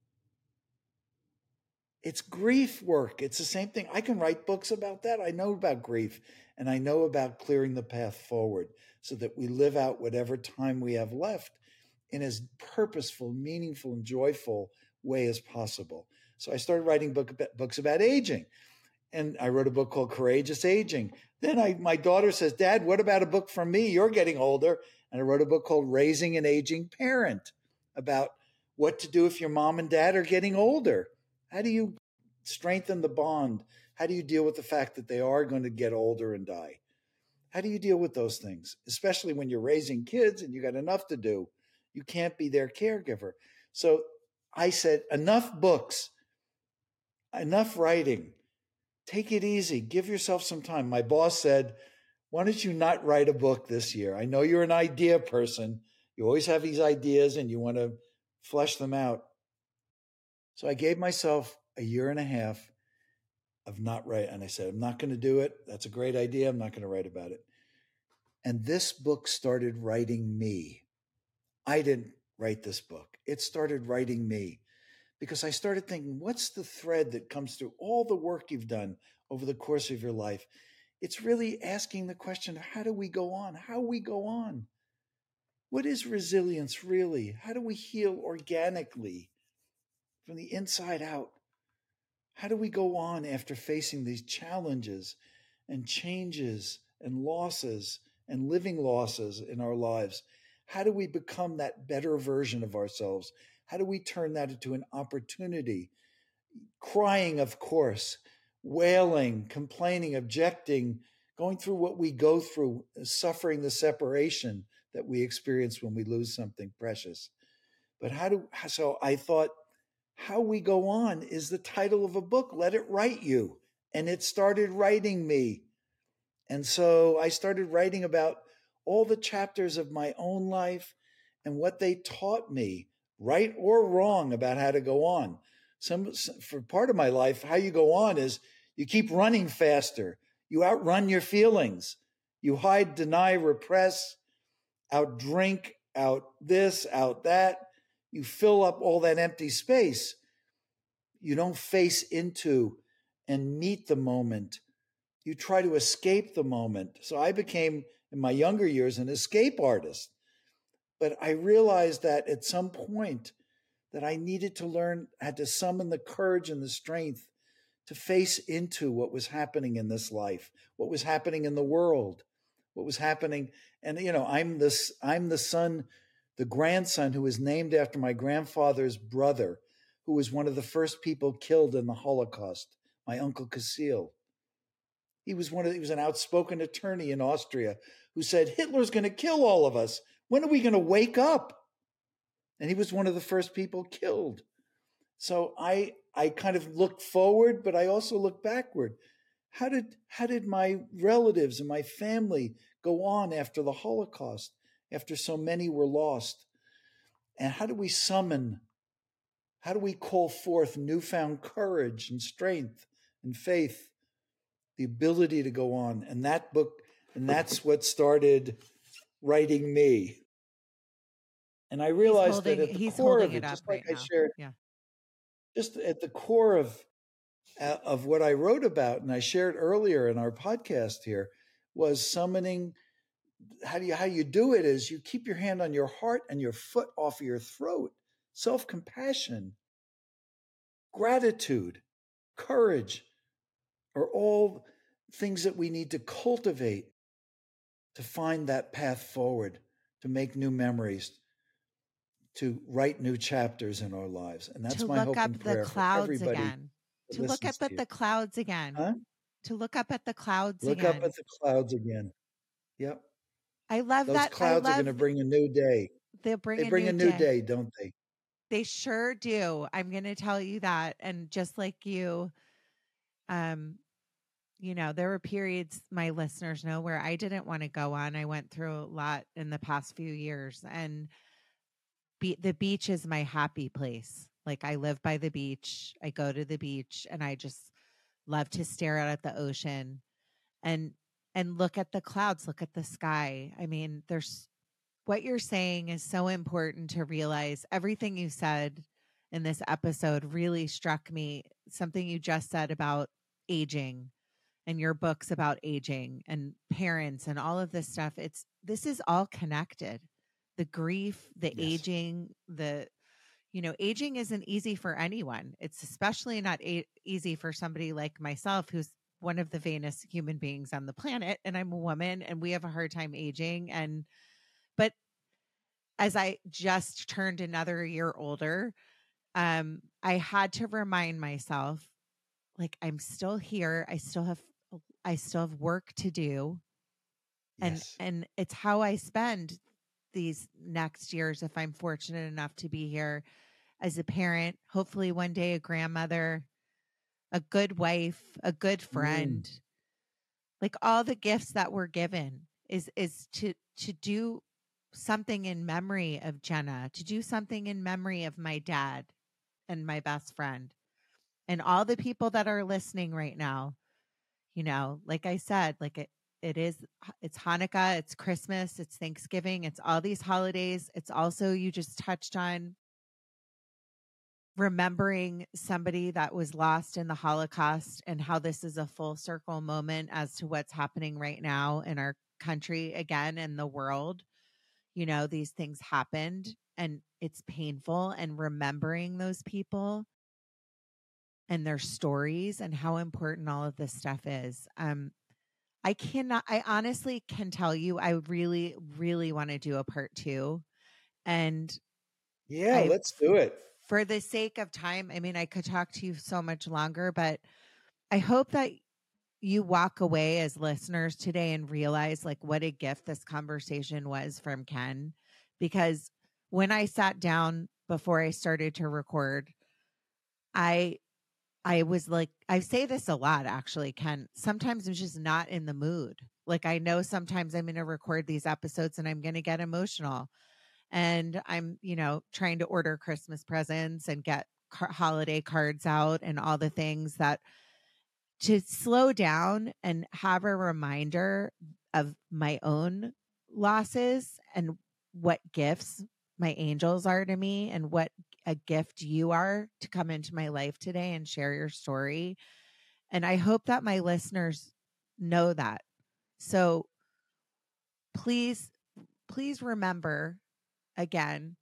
It's grief work. It's the same thing. I can write books about that. I know about grief and I know about clearing the path forward so that we live out whatever time we have left in as purposeful, meaningful, and joyful way as possible. So I started writing book, books about aging and I wrote a book called Courageous Aging. Then I, my daughter says, Dad, what about a book from me? You're getting older. And I wrote a book called Raising an Aging Parent about what to do if your mom and dad are getting older. How do you strengthen the bond? How do you deal with the fact that they are going to get older and die? How do you deal with those things, especially when you're raising kids and you got enough to do? You can't be their caregiver. So I said, enough books, enough writing take it easy. Give yourself some time. My boss said, Why don't you not write a book this year? I know you're an idea person. You always have these ideas and you want to flesh them out. So I gave myself a year and a half of not writing. And I said, I'm not going to do it. That's a great idea. I'm not going to write about it. And this book started writing me. I didn't write this book, it started writing me because I started thinking, what's the thread that comes through all the work you've done over the course of your life? It's really asking the question, how do we go on? How we go on? What is resilience really? How do we heal organically from the inside out? How do we go on after facing these challenges and changes and losses and living losses in our lives? How do we become that better version of ourselves? How do we turn that into an opportunity? Crying, of course, wailing, complaining, objecting, going through what we go through, suffering the separation that we experience when we lose something precious. But how do, so I thought, How We Go On is the title of a book. Let it write you. And it started writing me. And so I started writing about all the chapters of my own life and what they taught me, right or wrong, about how to go on. Some for part of my life, how you go on is you keep running faster. You outrun your feelings. You hide, deny, repress, out drink, out this, out that. You fill up all that empty space. You don't face into and meet the moment. You try to escape the moment. So I became, in my younger years, an escape artist. But I realized that at some point that I needed to learn, had to summon the courage and the strength to face into what was happening in this life, what was happening in the world, what was happening. And you know, I'm this I'm the son, the grandson who was named after my grandfather's brother, who was one of the first people killed in the Holocaust, my uncle Kasil. He was one of he was an outspoken attorney in Austria who said Hitler's going to kill all of us. When are we going to wake up? And he was one of the first people killed. So I I kind of look forward, but I also look backward. How did how did my relatives and my family go on after the Holocaust, after so many were lost? And how do we summon, how do we call forth newfound courage and strength and faith, the ability to go on? And that book, and that's what started writing me. And I realized holding, that at the core of it, it just like right I shared, yeah. just at the core of uh, of what I wrote about, and I shared earlier in our podcast here, was summoning how do you how you do it is you keep your hand on your heart and your foot off of your throat. Self-compassion gratitude courage are all things that we need to cultivate to find that path forward to make new memories to write new chapters in our lives. And that's to my look hope up and prayer the clouds for everybody again. to look up at the clouds again. Huh? to look up at the clouds look again. up at the clouds again. Yep I love those that. clouds love, are going to bring a new day They'll bring, they a bring new a new day. day don't they They sure do. I'm going to tell you that. And just like you, um, you know, there were periods my listeners know where I didn't want to go on. I went through a lot in the past few years, and be- the beach is my happy place. Like I live by the beach. I go to the beach, and I just love to stare out at the ocean. And and look at the clouds, look at the sky. I mean, there's what you're saying is so important to realize. Everything you said in this episode really struck me. Something you just said about aging and your books about aging and parents and all of this stuff. It's this is all connected. The grief, the yes. aging, the you know, aging isn't easy for anyone. It's especially not a- easy for somebody like myself who's one of the vainest human beings on the planet and I'm a woman and we have a hard time aging and but as I just turned another year older um I had to remind myself like I'm still here I still have I still have work to do and yes. and it's how I spend these next years if I'm fortunate enough to be here as a parent hopefully one day a grandmother a good wife, a good mm. friend. Mm. Like all the gifts that we're given is is to to do something in memory of Jenna, to do something in memory of my dad and my best friend. And all the people that are listening right now, you know, like I said, like it it is it's Hanukkah, it's Christmas, it's Thanksgiving, it's all these holidays. It's also you just touched on remembering somebody that was lost in the Holocaust and how this is a full circle moment as to what's happening right now in our country again in the world. you know, these things happened and it's painful and remembering those people and their stories and how important all of this stuff is. Um I cannot I honestly can tell you I really really want to do a part 2 and yeah, I, let's do it. For the sake of time, I mean I could talk to you so much longer, but I hope that you walk away as listeners today and realize like what a gift this conversation was from Ken because when I sat down before I started to record I I was like I say this a lot actually Ken sometimes I'm just not in the mood. Like I know sometimes I'm going to record these episodes and I'm going to get emotional and I'm you know trying to order Christmas presents and get car- holiday cards out and all the things that to slow down and have a reminder of my own losses and what gifts my angels are to me and what a gift you are to come into my life today and share your story. And I hope that my listeners know that. So please, please remember again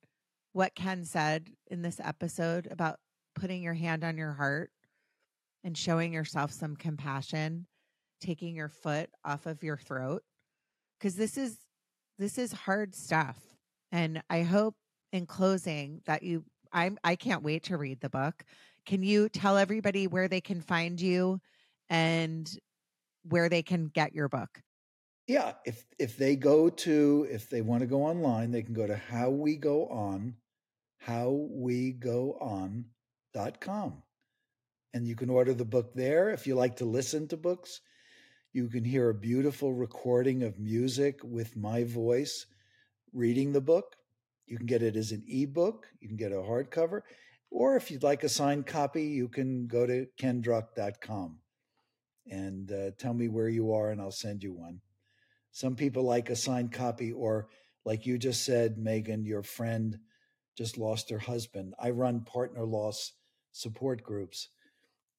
what Ken said in this episode about putting your hand on your heart and showing yourself some compassion, taking your foot off of your throat because this is this is hard stuff. And I hope in closing that you I'm I can't wait to read the book. Can you tell everybody where they can find you and where they can get your book? Yeah, if if they go to if they want to go online, they can go to how we go on how we go howwegoon.com and you can order the book there. If you like to listen to books, you can hear a beautiful recording of music with my voice reading the book. You can get it as an ebook, you can get a hardcover, or if you'd like a signed copy, you can go to kendruck.com and uh, tell me where you are, and I'll send you one. Some people like a signed copy, or like you just said, Meghan, your friend just lost her husband. I run partner loss support groups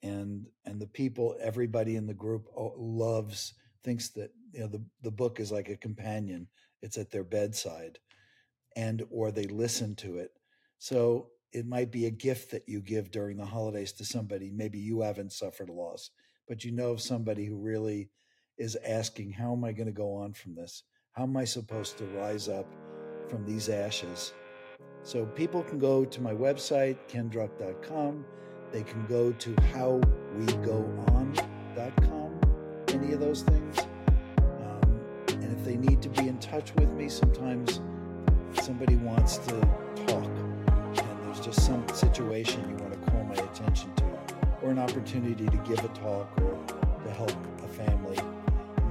and and the people everybody in the group oh, loves thinks that you know the the book is like a companion. It's at their bedside and or they listen to it. So it might be a gift that you give during the holidays to somebody. Maybe you haven't suffered a loss but you know of somebody who really is asking how am i going to go on from this how am i supposed to rise up from these ashes so people can go to my website kendruck.com they can go to howwegoon.com, any of those things. Um, and if they need to be in touch with me, sometimes somebody wants to talk and there's just some situation you want to call my attention to, or an opportunity to give a talk or to help a family.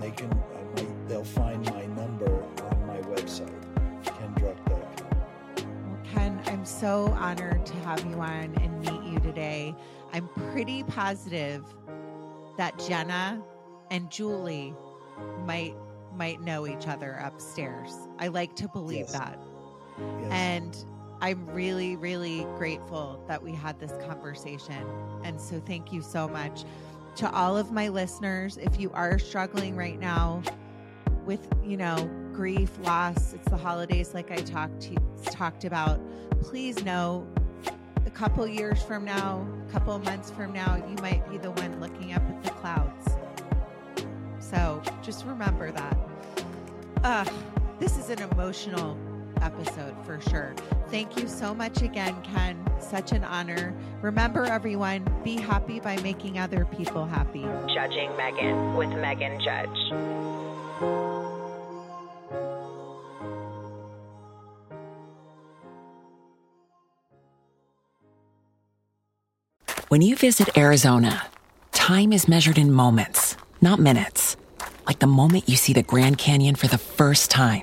They can, uh, they'll find my number on my website, kendruck.com. Ken, I'm so honored to have you on and meet you today. I'm pretty positive that Jenna and Julie might might know each other upstairs. I like to believe yes. that. Yes. And I'm really, really grateful that we had this conversation. And so thank you so much to all of my listeners. If you are struggling right now with, you know, grief, loss, it's the holidays like I talked to talked about, please know a couple years from now, a couple months from now, you might be the one looking up at the clouds. So just remember that. Uh, this is an emotional episode for sure. Thank you so much again, Ken. Such an honor. Remember, everyone, be happy by making other people happy. Judging Meghan with Meghan Judge. When you visit Arizona, time is measured in moments, not minutes. Like the moment you see the Grand Canyon for the first time.